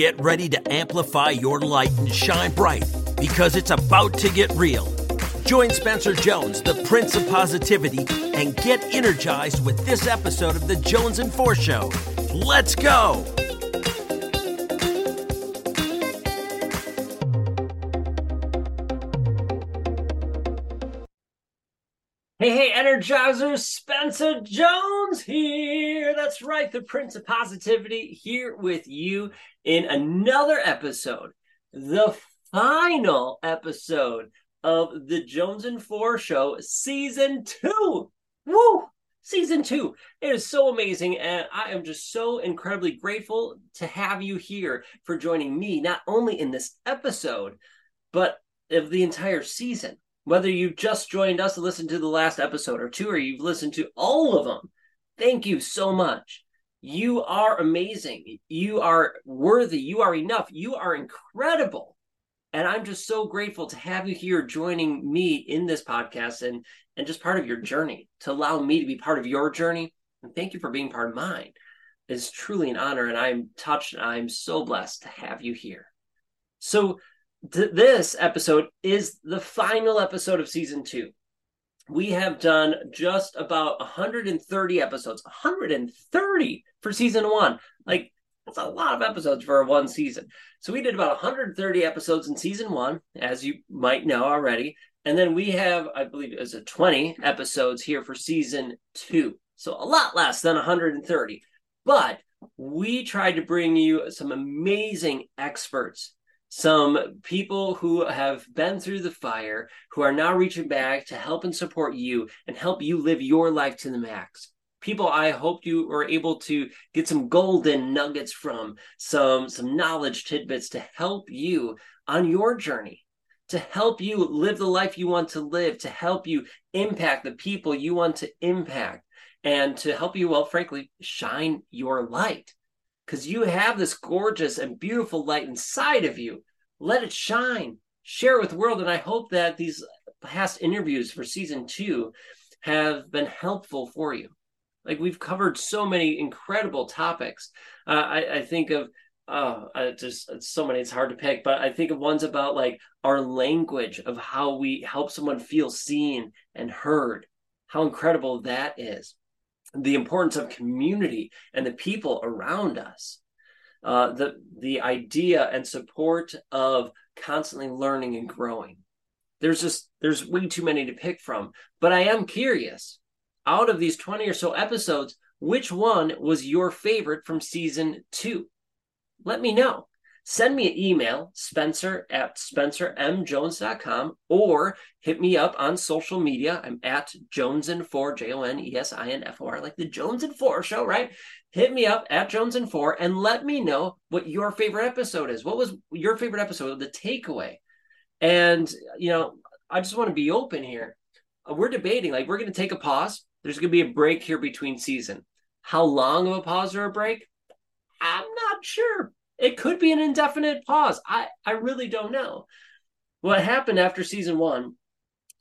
Get ready to amplify your light and shine bright because it's about to get real. Join Spencer Jones, the Prince of Positivity, and get energized with this episode of The Jones and Four Show. Let's go! Hey, Spencer Jones here. That's right, the Prince of Positivity here with you in another episode, the final episode of the Jones and Four Show, season two. Woo! Season two. It is so amazing, and I am just so incredibly grateful to have you here for joining me, not only in this episode, but of the entire season whether you've just joined us to listen to the last episode or two, or you've listened to all of them, thank you so much. You are amazing. You are worthy. You are enough. You are incredible. And I'm just so grateful to have you here joining me in this podcast and, and just part of your journey, to allow me to be part of your journey. And thank you for being part of mine. It's truly an honor. And I'm touched and I'm so blessed to have you here. So, this episode is the final episode of season two. We have done just about 130 episodes, 130 for season one. Like, that's a lot of episodes for one season. So we did about 130 episodes in season one, as you might know already. And then we have, I believe it was a 20 episodes here for season two. So a lot less than 130. But we tried to bring you some amazing experts some people who have been through the fire who are now reaching back to help and support you and help you live your life to the max. People i hope you were able to get some golden nuggets from some some knowledge tidbits to help you on your journey to help you live the life you want to live to help you impact the people you want to impact and to help you well frankly shine your light because you have this gorgeous and beautiful light inside of you. Let it shine. Share it with the world. And I hope that these past interviews for season two have been helpful for you. Like we've covered so many incredible topics. Uh, I, I, think of oh, uh, just so many. It's hard to pick, but I think of ones about like our language of how we help someone feel seen and heard. How incredible that is the importance of community and the people around us. Uh, the the idea and support of constantly learning and growing. There's just there's way too many to pick from, but I am curious. Out of these 20 or so episodes, which one was your favorite from season two? Let me know send me an email, spencer at spencermjones.com, or hit me up on social media. I'm at Jones and Four, J O N E S I N F O R, like the Jones and Four show, right? Hit me up at Jones and Four and let me know what your favorite episode is. What was your favorite episode, the takeaway? And, you know, I just want to be open here. We're debating, like, we're going to take a pause. There's going to be a break here between season. How long of a pause or a break? I'm not sure it could be an indefinite pause. I, I really don't know. What happened after season one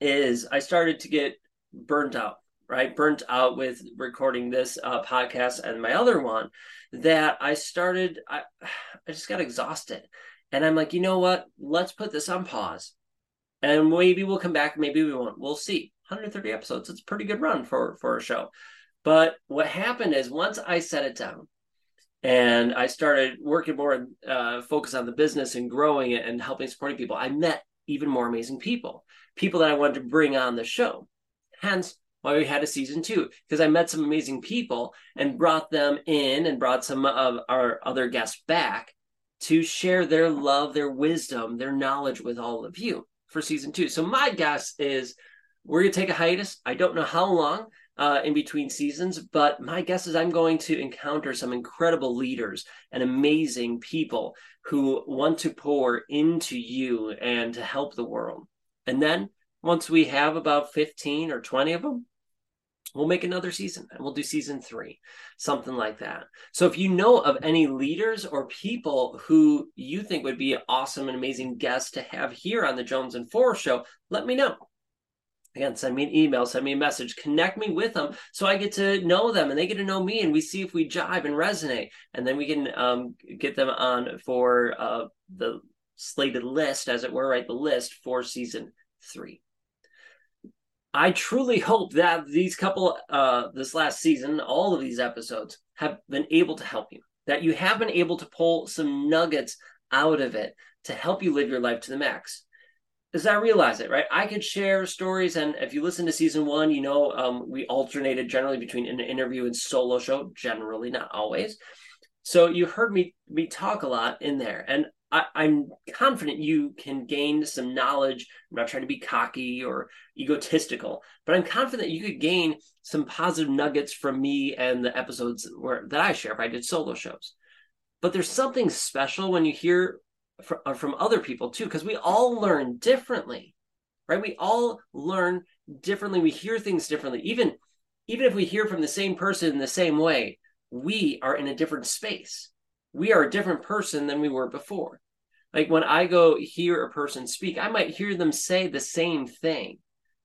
is I started to get burnt out, right? Burnt out with recording this uh, podcast and my other one that I started, I, I just got exhausted. And I'm like, you know what? Let's put this on pause. And maybe we'll come back. Maybe we won't. We'll see. 130 episodes. It's a pretty good run for, for a show. But what happened is once I set it down, and I started working more and uh, focus on the business and growing it and helping supporting people. I met even more amazing people, people that I wanted to bring on the show. Hence why we had a season two, because I met some amazing people and brought them in and brought some of our other guests back to share their love, their wisdom, their knowledge with all of you for season two. So my guess is we're going to take a hiatus. I don't know how long uh, in between seasons, but my guess is I'm going to encounter some incredible leaders and amazing people who want to pour into you and to help the world. And then once we have about 15 or 20 of them, we'll make another season and we'll do season three, something like that. So if you know of any leaders or people who you think would be awesome and amazing guests to have here on the Jones and Four show, let me know again, send me an email, send me a message, connect me with them so I get to know them and they get to know me and we see if we jive and resonate. And then we can um, get them on for uh, the slated list, as it were, right? The list for season three. I truly hope that these couple, uh, this last season, all of these episodes have been able to help you, that you have been able to pull some nuggets out of it to help you live your life to the max as I realize it, right? I could share stories, and if you listen to season one, you know um, we alternated generally between an interview and solo show, generally not always. So you heard me me talk a lot in there, and I, am confident you can gain some knowledge. I'm not trying to be cocky or egotistical, but I'm confident you could gain some positive nuggets from me and the episodes where that I share if I did solo shows. But there's something special when you hear from, uh, from other people too, because we all learn differently, right? We all learn differently. We hear things differently. Even even if we hear from the same person in the same way, we are in a different space. We are a different person than we were before. Like when I go hear a person speak, I might hear them say the same thing,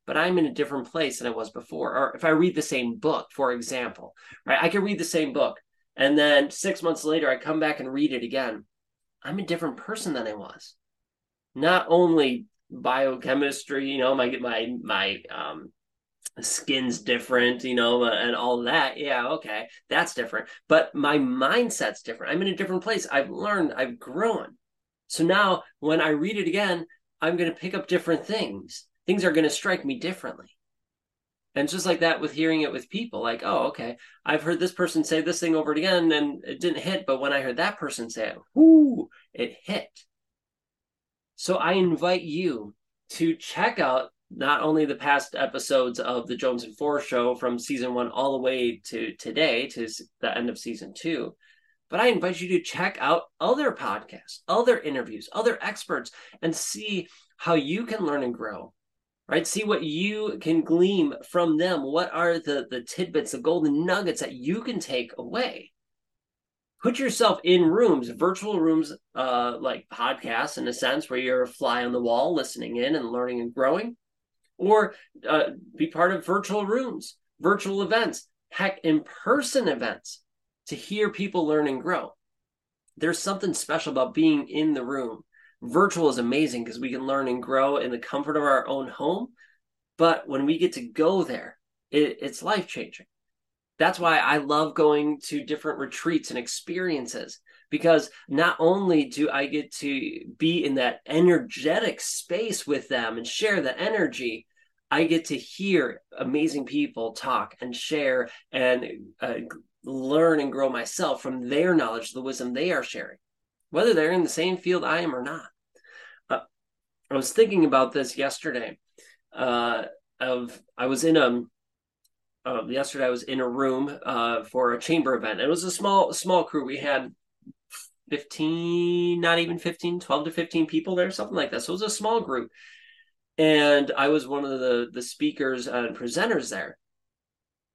but I'm in a different place than I was before. Or if I read the same book, for example, right? I can read the same book and then six months later, I come back and read it again I'm a different person than I was. Not only biochemistry, you know, my my my um skin's different, you know, and all that. Yeah, okay, that's different. But my mindset's different. I'm in a different place. I've learned, I've grown. So now when I read it again, I'm going to pick up different things. Things are going to strike me differently. And just like that with hearing it with people, like, oh, okay, I've heard this person say this thing over it again and it didn't hit, but when I heard that person say it, whoo, it hit. So I invite you to check out not only the past episodes of the Jones and Four show from season one all the way to today, to the end of season two, but I invite you to check out other podcasts, other interviews, other experts, and see how you can learn and grow right? See what you can glean from them. What are the the tidbits the golden nuggets that you can take away? Put yourself in rooms virtual rooms uh like podcasts in a sense where you're a fly on the wall listening in and learning and growing. Or uh, be part of virtual rooms virtual events heck in person events to hear people learn and grow. There's something special about being in the room virtual is amazing because we can learn and grow in the comfort of our own home. But when we get to go there, it, it's life changing. That's why I love going to different retreats and experiences because not only do I get to be in that energetic space with them and share the energy, I get to hear amazing people talk and share and uh, learn and grow myself from their knowledge, the wisdom they are sharing, whether they're in the same field I am or not. I was thinking about this yesterday. Uh, of I was in a uh, yesterday I was in a room uh, for a chamber event. It was a small small crew. We had 15, not even 15, 12 to 15 people there, something like that. So it was a small group. And I was one of the the speakers and presenters there.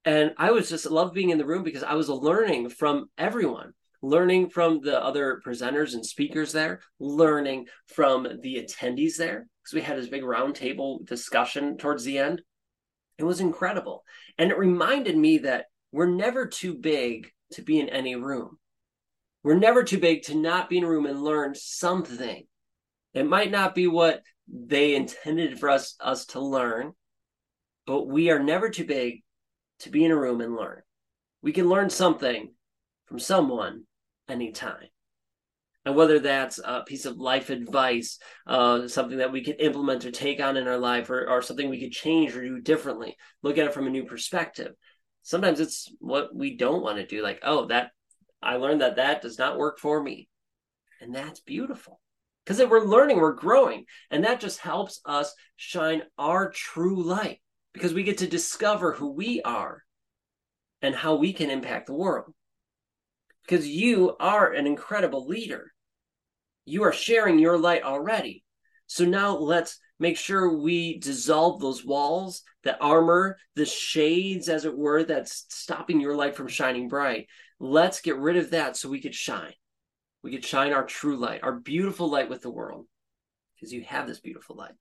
And I was just love being in the room because I was learning from everyone learning from the other presenters and speakers there, learning from the attendees there, because we had this big roundtable discussion towards the end. It was incredible. And it reminded me that we're never too big to be in any room. We're never too big to not be in a room and learn something. It might not be what they intended for us, us to learn, but we are never too big to be in a room and learn. We can learn something from someone anytime. And whether that's a piece of life advice, uh, something that we can implement or take on in our life, or, or something we could change or do differently, look at it from a new perspective. Sometimes it's what we don't want to do, like, oh, that I learned that that does not work for me. And that's beautiful because we're learning, we're growing, and that just helps us shine our true light because we get to discover who we are and how we can impact the world because you are an incredible leader. You are sharing your light already. So now let's make sure we dissolve those walls, the armor, the shades, as it were, that's stopping your light from shining bright. Let's get rid of that so we could shine. We could shine our true light, our beautiful light with the world, because you have this beautiful light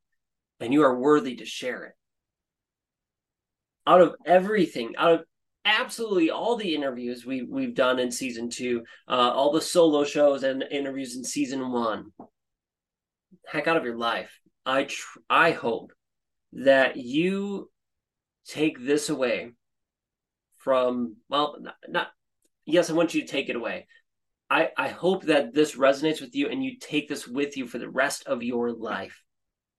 and you are worthy to share it. out of everything, out of absolutely all the interviews we we've done in season two, uh, all the solo shows and interviews in season one. Heck out of your life. I tr- I hope that you take this away from well, not, not yes, I want you to take it away. I I hope that this resonates with you and you take this with you for the rest of your life,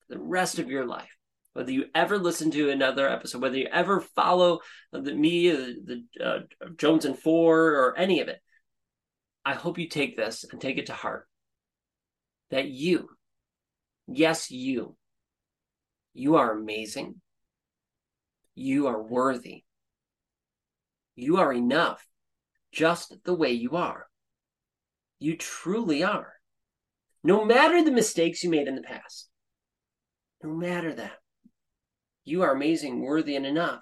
the rest of your life whether you ever listen to another episode, whether you ever follow the media, the, the uh, Jones and Four, or any of it, I hope you take this and take it to heart. That you, yes, you, you are amazing. You are worthy. You are enough just the way you are. You truly are. No matter the mistakes you made in the past, no matter that, you are amazing, worthy, and enough.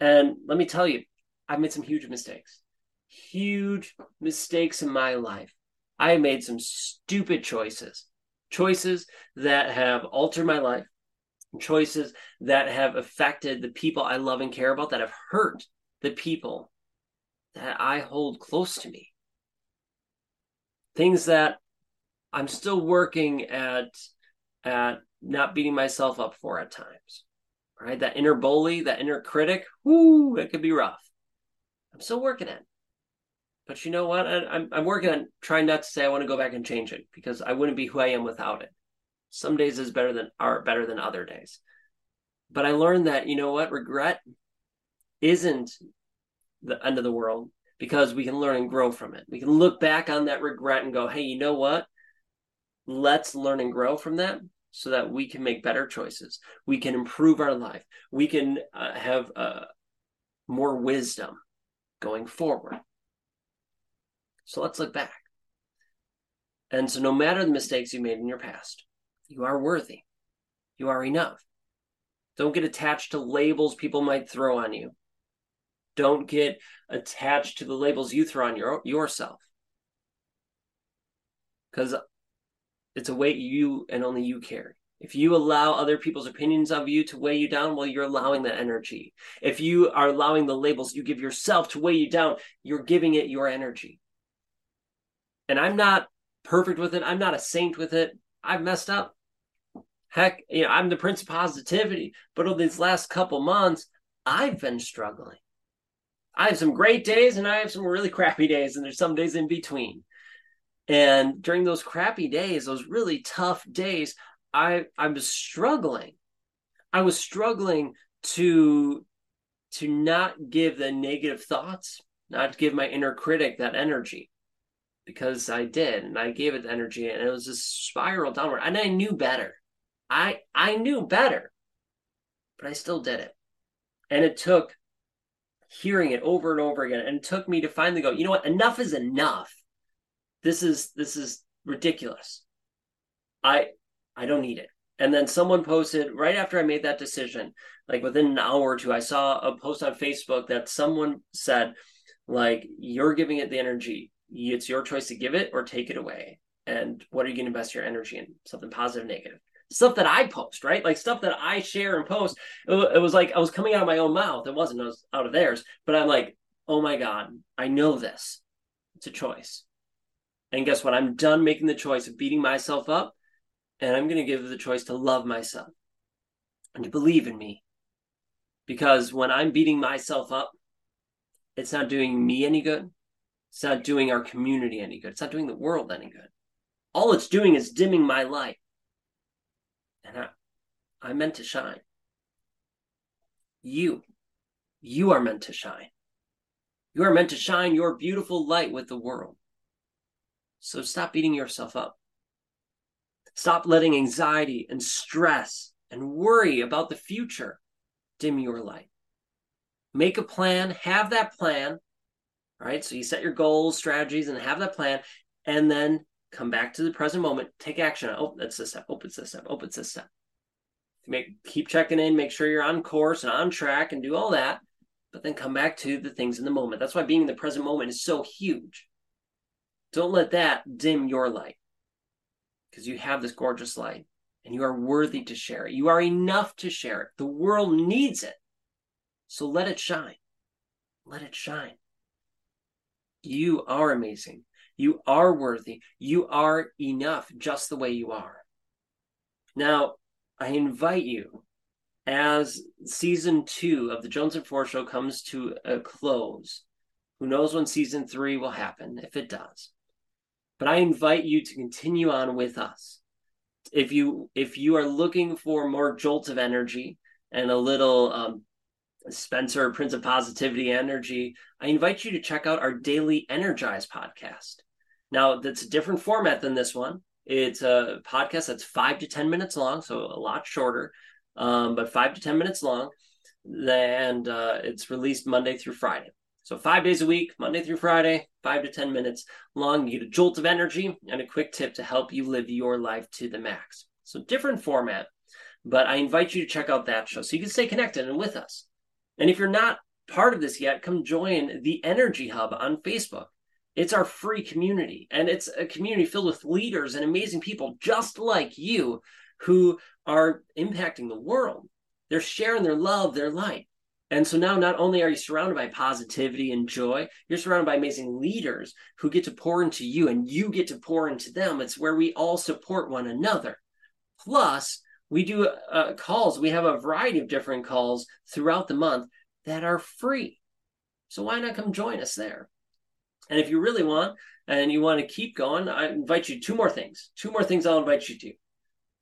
And let me tell you, I've made some huge mistakes, huge mistakes in my life. I made some stupid choices, choices that have altered my life, choices that have affected the people I love and care about, that have hurt the people that I hold close to me. Things that I'm still working at at not beating myself up for at times. Right? That inner bully, that inner critic, whoo, it could be rough. I'm still working at it. But you know what? I, I'm, I'm working on trying not to say I want to go back and change it because I wouldn't be who I am without it. Some days is better than are better than other days. But I learned that, you know what, regret isn't the end of the world because we can learn and grow from it. We can look back on that regret and go, hey, you know what? Let's learn and grow from that so that we can make better choices. We can improve our life. We can uh, have uh, more wisdom going forward. So let's look back. And so, no matter the mistakes you made in your past, you are worthy. You are enough. Don't get attached to labels people might throw on you. Don't get attached to the labels you throw on your, yourself. Because it's a weight you and only you carry. If you allow other people's opinions of you to weigh you down, well, you're allowing that energy. If you are allowing the labels you give yourself to weigh you down, you're giving it your energy. And I'm not perfect with it. I'm not a saint with it. I've messed up. Heck, you know, I'm the prince of positivity. But over these last couple months, I've been struggling. I have some great days and I have some really crappy days, and there's some days in between. And during those crappy days, those really tough days, I I was struggling. I was struggling to to not give the negative thoughts, not give my inner critic that energy. Because I did, and I gave it the energy, and it was just spiral downward. And I knew better. I I knew better, but I still did it. And it took hearing it over and over again, and it took me to finally go, you know what, enough is enough this is this is ridiculous. I I don't need it. And then someone posted right after I made that decision, like within an hour or two, I saw a post on Facebook that someone said, like, you're giving it the energy. It's your choice to give it or take it away. And what are you going to invest your energy in? Something positive, negative. Stuff that I post, right? Like stuff that I share and post. It, it was like I was coming out of my own mouth. It wasn't, was out of theirs. But I'm like, oh my God, I know this. It's a choice. And guess what? I'm done making the choice of beating myself up, and I'm going to give the choice to love myself and to believe in me. Because when I'm beating myself up, it's not doing me any good. It's not doing our community any good. It's not doing the world any good. All it's doing is dimming my light. And I, I'm meant to shine. You, you are meant to shine. You are meant to shine your beautiful light with the world. So stop beating yourself up. Stop letting anxiety and stress and worry about the future dim your light. Make a plan, have that plan, right? So you set your goals, strategies, and have that plan, and then come back to the present moment, take action. Oh, that's this step. Oh, it's this step. Oh, it's this step. Make keep checking in, make sure you're on course and on track, and do all that. But then come back to the things in the moment. That's why being in the present moment is so huge. Don't let that dim your light because you have this gorgeous light and you are worthy to share it. You are enough to share it. The world needs it. So let it shine. Let it shine. You are amazing. You are worthy. You are enough just the way you are. Now, I invite you as season two of the Jones and Four show comes to a close. Who knows when season three will happen, if it does. But I invite you to continue on with us. If you if you are looking for more jolts of energy and a little um, Spencer Prince of Positivity energy, I invite you to check out our daily Energize podcast. Now, that's a different format than this one. It's a podcast that's five to 10 minutes long, so a lot shorter, um, but five to 10 minutes long. And uh, it's released Monday through Friday. So, five days a week, Monday through Friday, five to 10 minutes long. You get a jolt of energy and a quick tip to help you live your life to the max. So, different format, but I invite you to check out that show so you can stay connected and with us. And if you're not part of this yet, come join the Energy Hub on Facebook. It's our free community, and it's a community filled with leaders and amazing people just like you who are impacting the world. They're sharing their love, their light. And so now, not only are you surrounded by positivity and joy, you're surrounded by amazing leaders who get to pour into you and you get to pour into them. It's where we all support one another. Plus, we do uh, calls. We have a variety of different calls throughout the month that are free. So why not come join us there? And if you really want and you want to keep going, I invite you to two more things. Two more things I'll invite you to.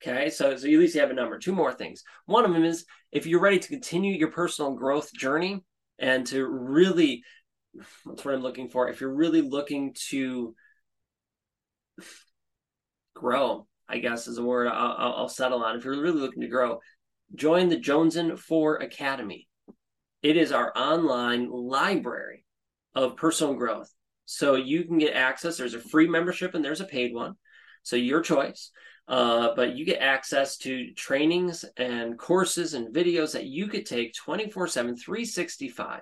Okay, so so at least you have a number. Two more things. One of them is if you're ready to continue your personal growth journey and to really, that's what I'm looking for. If you're really looking to grow, I guess is a word I'll, I'll settle on. If you're really looking to grow, join the Jones and Four Academy. It is our online library of personal growth. So you can get access. There's a free membership and there's a paid one. So your choice. Uh, but you get access to trainings and courses and videos that you could take 24 7, 365.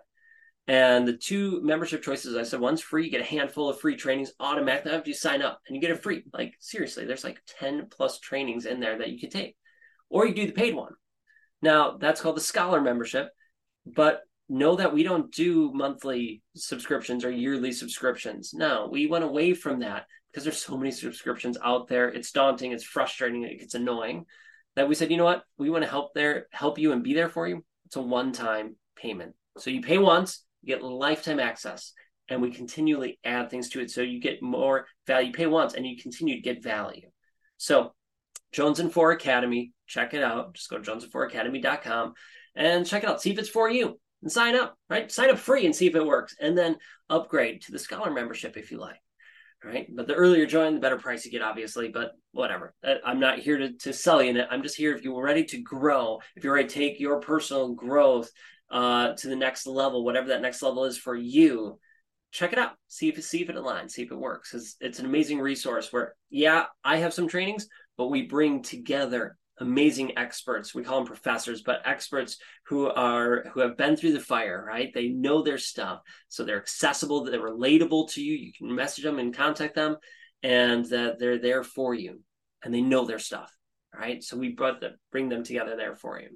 And the two membership choices, I said, one's free. You get a handful of free trainings automatically after you sign up, and you get it free. Like seriously, there's like 10 plus trainings in there that you can take, or you do the paid one. Now that's called the Scholar membership, but know that we don't do monthly subscriptions or yearly subscriptions. No, we went away from that because there's so many subscriptions out there. It's daunting, it's frustrating, it gets annoying. That we said, you know what, we want to help there, help you and be there for you. It's a one-time payment. So you pay once, you get lifetime access, and we continually add things to it so you get more value. You pay once, and you continue to get value. So Jones and Four Academy, check it out. Just go to jonesinforacademy.com and check it out. See if it's for you and sign up, right? Sign up free and see if it works, and then upgrade to the Scholar membership if you like, right? But the earlier you join, the better price you get, obviously. But whatever, I'm not here to, to sell you in it. I'm just here if you're ready to grow, if you're ready to take your personal growth uh, to the next level, whatever that next level is for you. Check it out. See if see if it aligns. See if it works. It's, it's an amazing resource. Where yeah, I have some trainings, but we bring together amazing experts. We call them professors but experts who are who have been through the fire right? They know their stuff. So they're accessible they're relatable to you. You can message them and contact them and that they're there for you. And they know their stuff right? So we brought them bring them together there for you.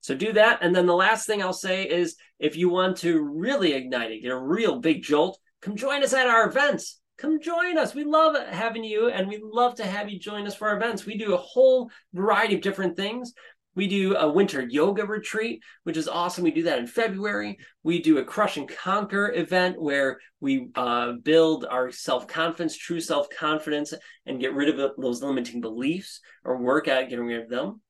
So do that. And then the last thing i'll say is if you want to really ignite it get a real big jolt come join us at our events come join us. We love having you and we love to have you join us for our events. We do a whole variety of different things. We do a winter yoga retreat, which is awesome. We do that in February. We do a crush and conquer event where we uh, build our self confidence, true self confidence, and get rid of those limiting beliefs or work at getting rid of them.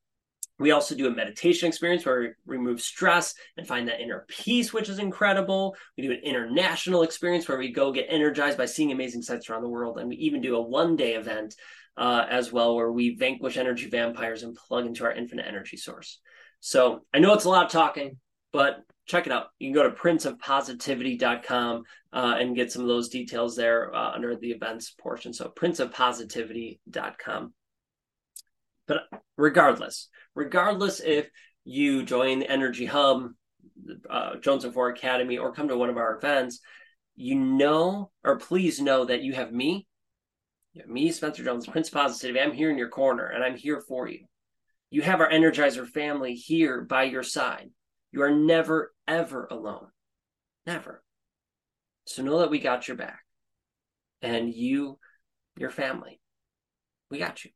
We also do a meditation experience where we remove stress and find that inner peace, which is incredible. We do an international experience where we go get energized by seeing amazing sights around the world. And we even do a one day event uh, as well where we vanquish energy vampires and plug into our infinite energy source. So I know it's a lot of talking, but check it out. You can go to princeofpositivity.com uh, and get some of those details there uh, under the events portion. So princeofpositivity.com. But regardless, regardless if you join the Energy Hub, uh, Jones and Four Academy, or come to one of our events, you know, or please know that you have me, you have me, Spencer Jones, Prince Positivity. I'm here in your corner, and I'm here for you. You have our Energizer family here by your side. You are never, ever alone. Never. So know that we got your back. And you, your family, we got you.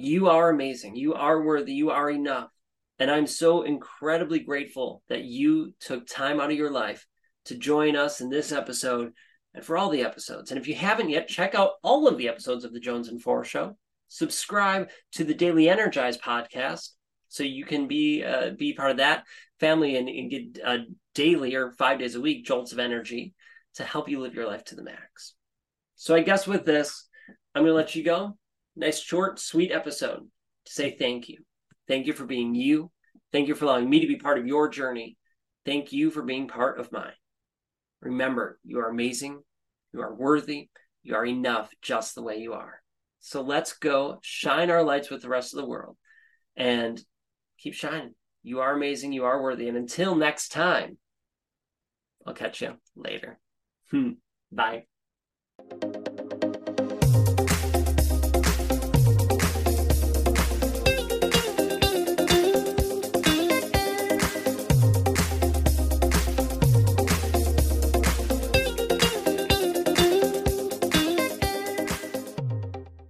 You are amazing. You are worthy. You are enough. And I'm so incredibly grateful that you took time out of your life to join us in this episode and for all the episodes. And if you haven't yet, check out all of the episodes of the Jones and Four Show. Subscribe to the Daily Energize podcast so you can be uh, be part of that family and, and get a daily or five days a week jolts of energy to help you live your life to the max. So I guess with this, I'm going to let you go. Nice, short, sweet episode to say thank you. Thank you for being you. Thank you for allowing me to be part of your journey. Thank you for being part of mine. Remember, you are amazing, you are worthy, you are enough just the way you are. So let's go shine our lights with the rest of the world and keep shining. You are amazing, you are worthy. And until next time, I'll catch you later. Hmm. Bye.